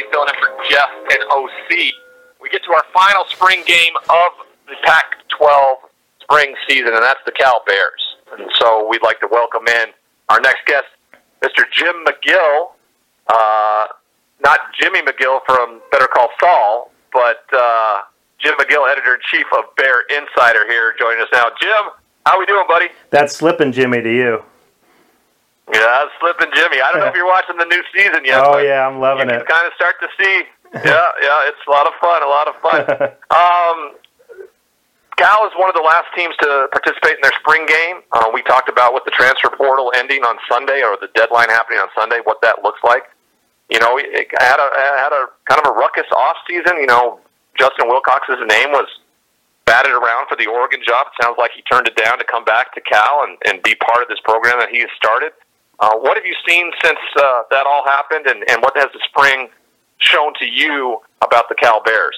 Johnny filling in for Jeff and OC. We get to our final spring game of the Pac-12 spring season, and that's the Cal Bears. And so we'd like to welcome in our next guest, Mr. Jim McGill. Uh, not Jimmy McGill from Better Call Saul, but uh, Jim McGill, editor in chief of Bear Insider, here joining us now. Jim, how we doing, buddy? That's slipping Jimmy to you. Yeah, slipping Jimmy. I don't know if you're watching the new season yet. Oh yeah, I'm loving you it. can kind of start to see. yeah, yeah, it's a lot of fun. A lot of fun. um, Cal is one of the last teams to participate in their spring game. Uh, we talked about with the transfer portal ending on Sunday or the deadline happening on Sunday, what that looks like. You know, it had a had a kind of a ruckus off season. You know, Justin Wilcox's name was batted around for the Oregon job. It sounds like he turned it down to come back to Cal and, and be part of this program that he has started. Uh, what have you seen since uh, that all happened, and, and what has the spring shown to you about the Cal Bears?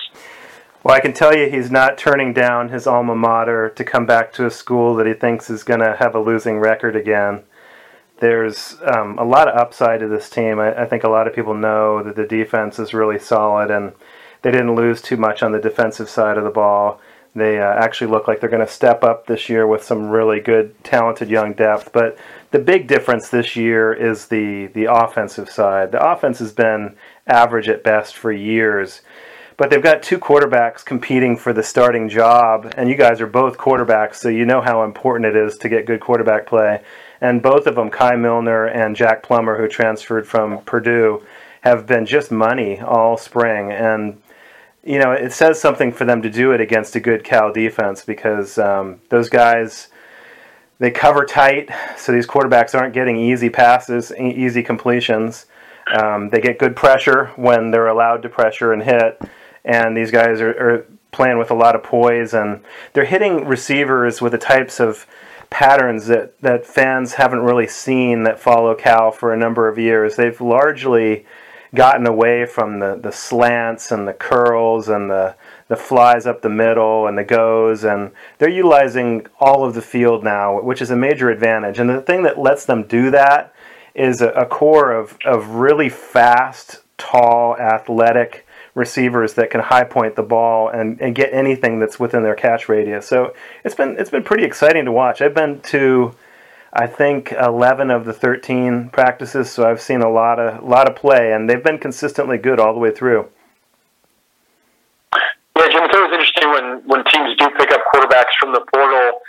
Well, I can tell you he's not turning down his alma mater to come back to a school that he thinks is going to have a losing record again. There's um, a lot of upside to this team. I, I think a lot of people know that the defense is really solid, and they didn't lose too much on the defensive side of the ball. They uh, actually look like they're going to step up this year with some really good, talented young depth. But the big difference this year is the the offensive side. The offense has been average at best for years, but they've got two quarterbacks competing for the starting job, and you guys are both quarterbacks, so you know how important it is to get good quarterback play. And both of them, Kai Millner and Jack Plummer, who transferred from Purdue, have been just money all spring and you know, it says something for them to do it against a good Cal defense because um, those guys they cover tight, so these quarterbacks aren't getting easy passes, easy completions. Um, they get good pressure when they're allowed to pressure and hit, and these guys are, are playing with a lot of poise and they're hitting receivers with the types of patterns that, that fans haven't really seen that follow Cal for a number of years. They've largely gotten away from the, the slants and the curls and the, the flies up the middle and the goes, and they're utilizing all of the field now, which is a major advantage. And the thing that lets them do that is a, a core of, of really fast, tall, athletic receivers that can high point the ball and, and get anything that's within their catch radius. So it's been it's been pretty exciting to watch. I've been to I think 11 of the 13 practices, so I've seen a lot of lot of play, and they've been consistently good all the way through. Yeah, Jim, it's always interesting when, when teams do pick up quarterbacks from the portal.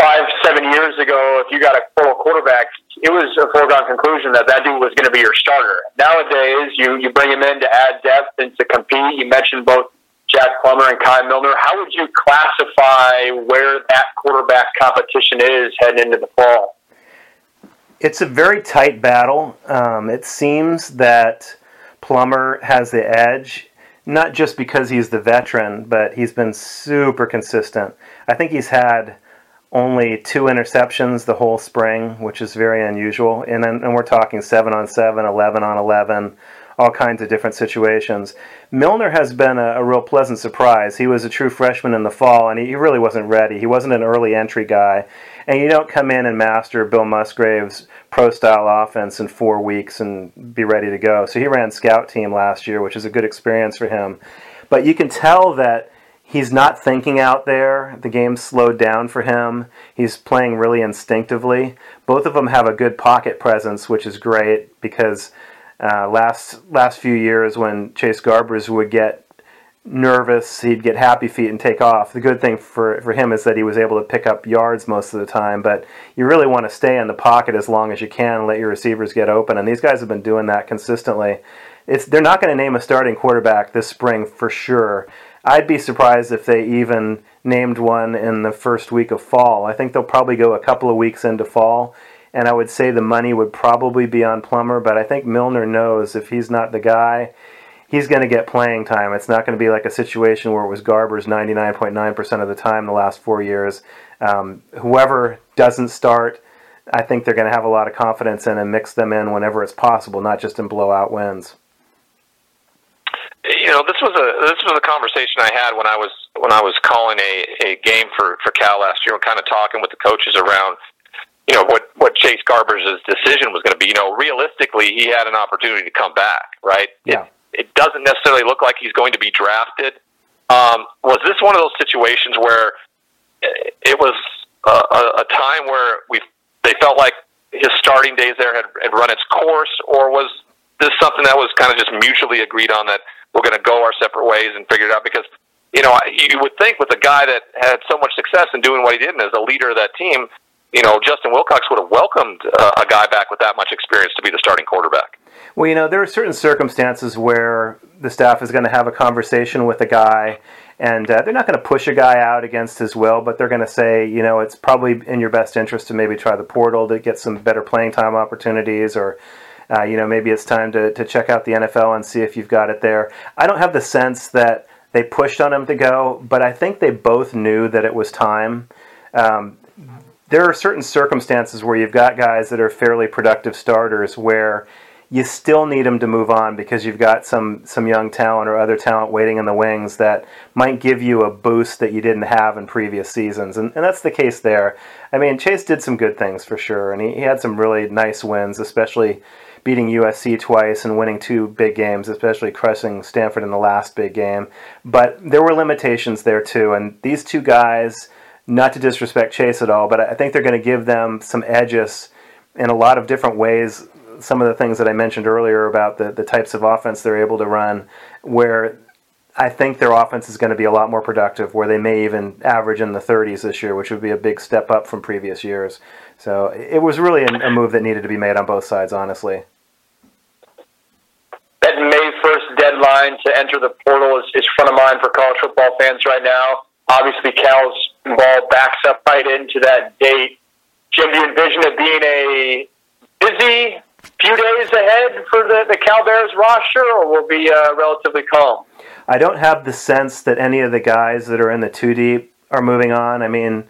Five, seven years ago, if you got a portal quarterback, it was a foregone conclusion that that dude was going to be your starter. Nowadays, you, you bring him in to add depth and to compete. You mentioned both Jack Plummer and Kai Millner. How would you classify where that quarterback competition is heading into the fall? It's a very tight battle. Um, it seems that Plummer has the edge, not just because he's the veteran, but he's been super consistent. I think he's had only two interceptions the whole spring, which is very unusual. And, and we're talking 7 on 7, 11 on 11 all kinds of different situations. Millner has been a, a, real pleasant surprise. He was a true freshman in the fall, and he, he really wasn't ready. He wasn't an early entry guy. And you don't come in and master Bill Musgrave's pro style offense in four weeks and be ready to go. So he ran scout team last year, which is a good experience for him. But you can tell that he's not thinking out there. The game's slowed down for him. He's playing really instinctively. Both of them have a good pocket presence, which is great because uh, last last few years when Chase Garbers would get nervous, he'd get happy feet and take off. The good thing for, for him is that he was able to pick up yards most of the time, but you really want to stay in the pocket as long as you can and let your receivers get open. And these guys have been doing that consistently. It's, they're not going to name a starting quarterback this spring for sure. I'd be surprised if they even named one in the first week of fall. I think they'll probably go a couple of weeks into fall and I would say the money would probably be on Plummer, but I think Millner knows if he's not the guy, he's going to get playing time. It's not going to be like a situation where it was Garbers 99.9% of the time the last four years. Um, whoever doesn't start, I think they're going to have a lot of confidence in and mix them in whenever it's possible, not just in blowout wins. You know, this was a this was a conversation I had when I was when I was calling a, a game for, for Cal last year and kind of talking with the coaches around you know what what Chase Garbers' decision was going to be. You know, realistically, he had an opportunity to come back, right? Yeah. it doesn't necessarily look like he's going to be drafted. Um, was this one of those situations where it was a, a, a time where we they felt like his starting days there had, had run its course, or was this something that was kind of just mutually agreed on that we're going to go our separate ways and figure it out? Because you know, you would think with a guy that had so much success in doing what he did and as a leader of that team, you know, Justin Wilcox would have welcomed uh, a guy back with that much experience to be the starting quarterback. Well, you know, there are certain circumstances where the staff is going to have a conversation with a guy, and uh, they're not going to push a guy out against his will, but they're going to say, you know, it's probably in your best interest to maybe try the portal to get some better playing time opportunities, or, uh, you know, maybe it's time to, to check out the NFL and see if you've got it there. I don't have the sense that they pushed on him to go, but I think they both knew that it was time. Um, there are certain circumstances where you've got guys that are fairly productive starters where you still need them to move on because you've got some some young talent or other talent waiting in the wings that might give you a boost that you didn't have in previous seasons, and, and that's the case there. I mean, Chase did some good things for sure, and he, he had some really nice wins, especially beating USC twice and winning two big games, especially crushing Stanford in the last big game. But there were limitations there too, and these two guys, not to disrespect Chase at all, but I think they're going to give them some edges in a lot of different ways some of the things that I mentioned earlier about the, the types of offense they're able to run, where I think their offense is going to be a lot more productive, where they may even average in the 30s this year, which would be a big step up from previous years. So it was really a, move that needed to be made on both sides, honestly. That May 1st deadline to enter the portal is, is front of mind for college football fans right now. Obviously, Cal's ball backs up right into that date. Jim, do you envision it being a busy few days ahead for the, the Cal Bears roster, or will be uh, relatively calm? I don't have the sense that any of the guys that are in the two deep are moving on. I mean,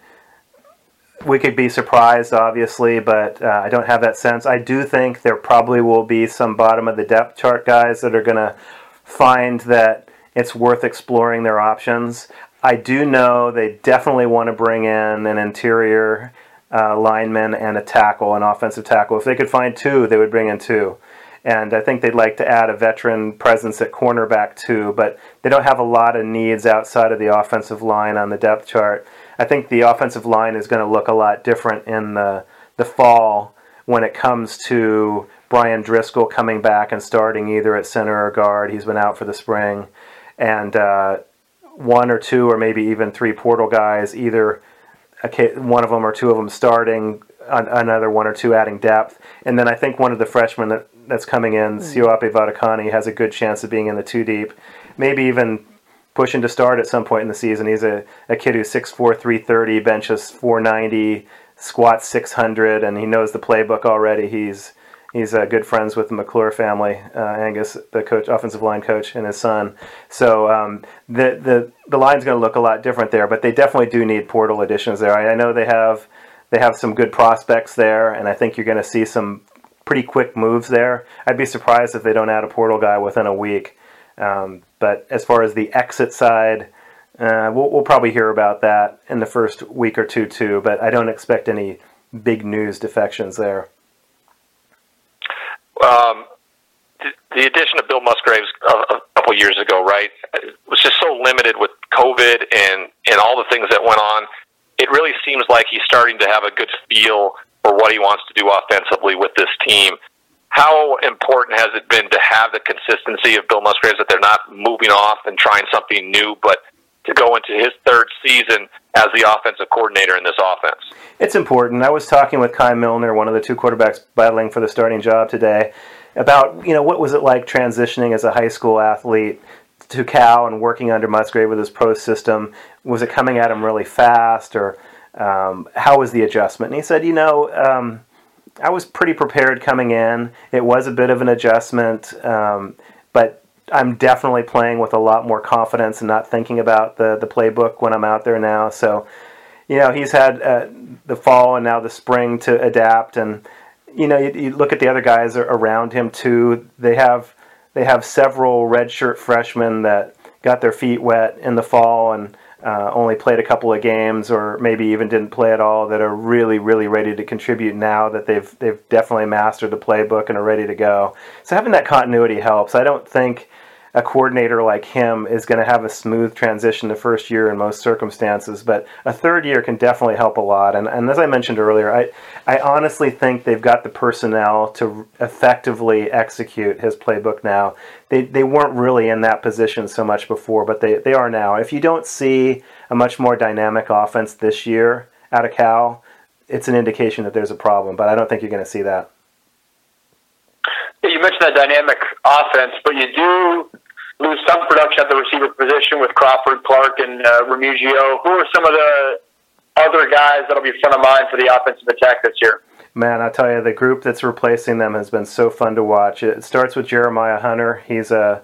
we could be surprised, obviously, but uh, I don't have that sense. I do think there probably will be some bottom of the depth chart guys that are going to find that it's worth exploring their options. I do know they definitely want to bring in an interior uh, linemen and a tackle, an offensive tackle. If they could find two, they would bring in two. And I think they'd like to add a veteran presence at cornerback too, but they don't have a lot of needs outside of the offensive line on the depth chart. I think the offensive line is going to look a lot different in the the fall when it comes to Brian Driscoll coming back and starting either at center or guard. He's been out for the spring, and uh, one or two or maybe even three portal guys either one of them or two of them starting, another one or two adding depth, and then I think one of the freshmen that, that's coming in, mm. Sioape Vatikani, has a good chance of being in the two deep, maybe even pushing to start at some point in the season. He's a, a kid who's 6'4", 330, benches 490, squats 600, and he knows the playbook already. He's he's uh, good friends with the McClure family, uh, Angus, the coach, offensive line coach, and his son. So um, the the the line's going to look a lot different there, but they definitely do need portal additions there. I, I know they have they have some good prospects there, and I think you're going to see some pretty quick moves there. I'd be surprised if they don't add a portal guy within a week. Um, but as far as the exit side, uh, we'll, we'll probably hear about that in the first week or two too. But I don't expect any big news defections there um, the, addition of Bill Musgraves a, a couple years ago, right, was just so limited with COVID and and all the things that went on. It really seems like he's starting to have a good feel for what he wants to do offensively with this team. How important has it been to have the consistency of Bill Musgraves that they're not moving off and trying something new, but to go into his third season as the offensive coordinator in this offense. It's important. I was talking with Kai Millner, one of the two quarterbacks battling for the starting job today, about you know what was it like transitioning as a high school athlete to Cal and working under Musgrave with his pro system. Was it coming at him really fast, or um, how was the adjustment? And he said, you know. Um, I was pretty prepared coming in. It was a bit of an adjustment, um, I'm definitely playing with a lot more confidence and not thinking about the the playbook when I'm out there now. So, you know, he's had uh, the fall and now the spring to adapt, and you know, you, you, look at the other guys around him too. They have they have several redshirt freshmen that got their feet wet in the fall and uh, only played a couple of games or maybe even didn't play at all that are really really ready to contribute now that they've they've definitely mastered the playbook and are ready to go. So having that continuity helps. I don't think a coordinator like him is going to have a smooth transition the first year in most circumstances, but a third year can definitely help a lot. And, and as I mentioned earlier, I, I honestly think they've got the personnel to effectively execute his playbook now. They, they weren't really in that position so much before, but they, they are now. If you don't see a much more dynamic offense this year out of Cal, it's an indication that there's a problem, but I don't think you're going to see that. You mentioned that dynamic offense, but you do lose some production at the receiver position with Crawford, Clark, and uh, Remigio. Who are some of the other guys that'll be front of mind for the offensive attack this year? Man, I tell you, the group that's replacing them has been so fun to watch. It starts with Jeremiah Hunter. He's a,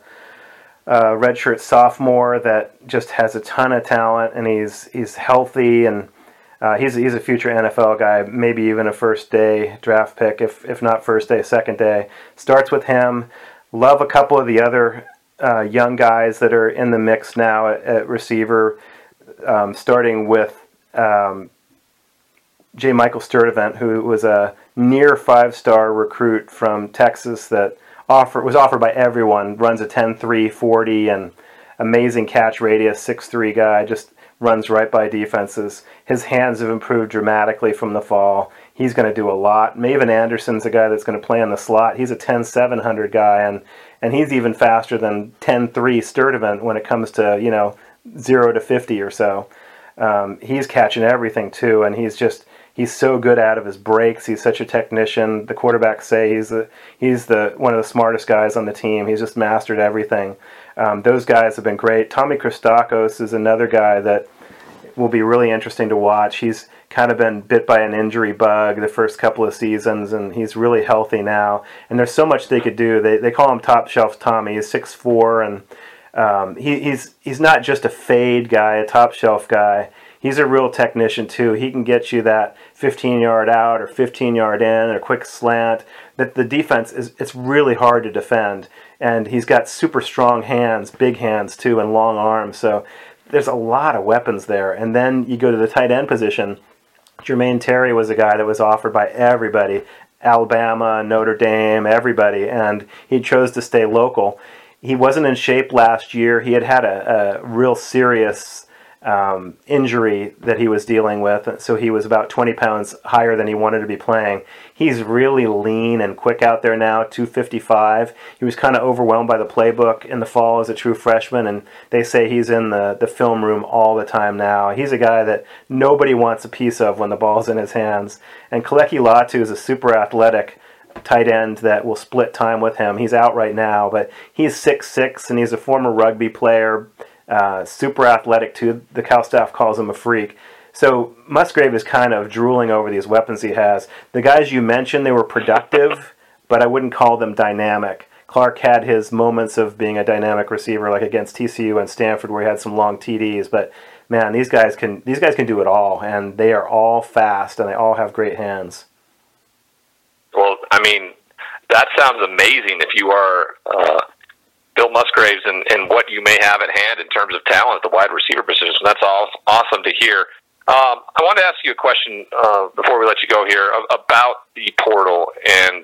a redshirt sophomore that just has a ton of talent, and he's he's healthy and uh, he's he's a future NFL guy, maybe even a first day draft pick, if if not first day, second day. Starts with him. Love a couple of the other uh, young guys that are in the mix now at, at receiver, um, starting with um, J. Michael Sturdivant, who was a near five star recruit from Texas that offer, was offered by everyone, runs a 10 3 40 and amazing catch radius, six-three guy, just runs right by defenses. His hands have improved dramatically from the fall. He's going to do a lot. Mavin Anderson's a guy that's going to play in the slot. He's a 10 700 guy, and and he's even faster than 10-3 Sturdivant when it comes to you know zero to 50 or so. Um, he's catching everything too, and he's just he's so good out of his breaks. He's such a technician. The quarterbacks say he's the he's the one of the smartest guys on the team. He's just mastered everything. Um, those guys have been great. Tommy Christakos is another guy that will be really interesting to watch. He's kind of been bit by an injury bug the first couple of seasons, and he's really healthy now. And there's so much they could do. They, they call him top shelf Tommy. He's six four, and um, he, he's he's not just a fade guy, a top shelf guy. He's a real technician too. He can get you that 15 yard out or 15 yard in, or quick slant. That the defense is it's really hard to defend, and he's got super strong hands, big hands too, and long arms. So there's a lot of weapons there. And then you go to the tight end position Jermaine Terry was a guy that was offered by everybody Alabama, Notre Dame, everybody, and he chose to stay local. He wasn't in shape last year. He had had a, a real serious um, injury that he was dealing with, so he was about 20 pounds higher than he wanted to be playing. He's really lean and quick out there now, 255. He was kind of overwhelmed by the playbook in the fall as a true freshman, and they say he's in the, the film room all the time now. He's a guy that nobody wants a piece of when the ball's in his hands. And Keleki Latu is a super athletic tight end that will split time with him. He's out right now, but he's six six and he's a former rugby player uh, super athletic too. The Cal staff calls him a freak. So Musgrave is kind of drooling over these weapons he has. The guys you mentioned, they were productive, but I wouldn't call them dynamic. Clark had his moments of being a dynamic receiver, like against TCU and Stanford, where he had some long TDs. But man, these guys can these guys can do it all, and they are all fast, and they all have great hands. Well, I mean, that sounds amazing. If you are uh, Musgraves and, and what you may have at hand in terms of talent at the wide receiver position. That's all awesome to hear. Um, I want to ask you a question uh, before we let you go here about the portal and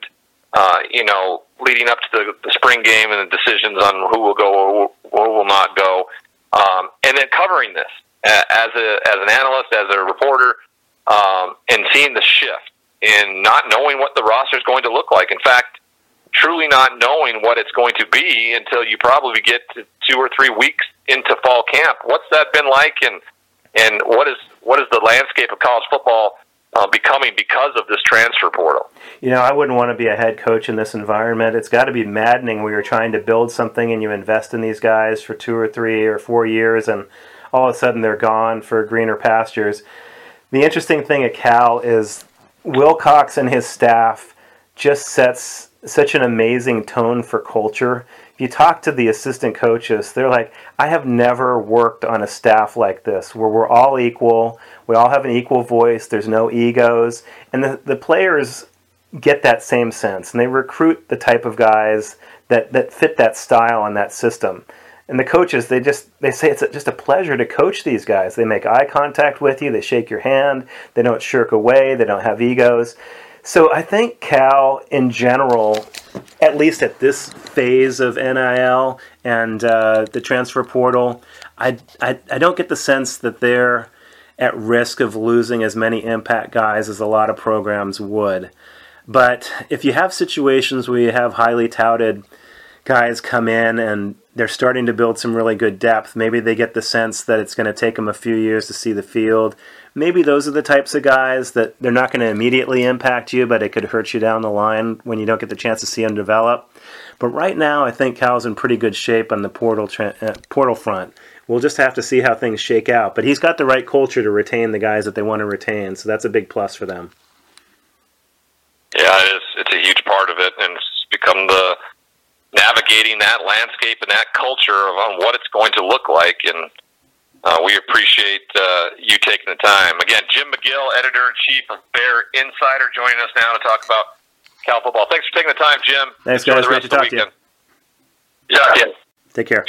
uh, you know leading up to the, the spring game and the decisions on who will go or who will not go, um, and then covering this as a as an analyst, as a reporter, um, and seeing the shift in not knowing what the roster is going to look like. In fact, truly not knowing what it's going to be until you probably get to two or three weeks into fall camp. What's that been like, and and what is what is the landscape of college football uh, becoming because of this transfer portal? You know, I wouldn't want to be a head coach in this environment. It's got to be maddening where you're trying to build something and you invest in these guys for two or three or four years, and all of a sudden they're gone for greener pastures. The interesting thing at Cal is Wilcox and his staff just sets such an amazing tone for culture. If you talk to the assistant coaches, they're like, I have never worked on a staff like this where we're all equal, we all have an equal voice, there's no egos, and the, the players get that same sense and they recruit the type of guys that, that fit that style and that system. And the coaches, they just they say it's just a pleasure to coach these guys. They make eye contact with you, they shake your hand, they don't shirk away, they don't have egos So I think Cal, in general, at least at this phase of NIL and uh, the transfer portal, I, I I don't get the sense that they're at risk of losing as many impact guys as a lot of programs would. But if you have situations where you have highly touted guys come in and they're starting to build some really good depth, maybe they get the sense that it's going to take them a few years to see the field. Maybe those are the types of guys that they're not going to immediately impact you, but it could hurt you down the line when you don't get the chance to see them develop. But right now, I think Cal's in pretty good shape on the portal tra- uh, portal front. We'll just have to see how things shake out. But he's got the right culture to retain the guys that they want to retain, so that's a big plus for them. Yeah, it is. It's a huge part of it, and it's become the navigating that landscape and that culture of on what it's going to look like. And uh, we appreciate uh, you taking the time. Again, Jim McGill, editor in chief of Bear Insider, joining us now to talk about Cal football. Thanks for taking the time, Jim. Thanks, Enjoy guys. Great to talk to you. Yeah, yeah. Take care.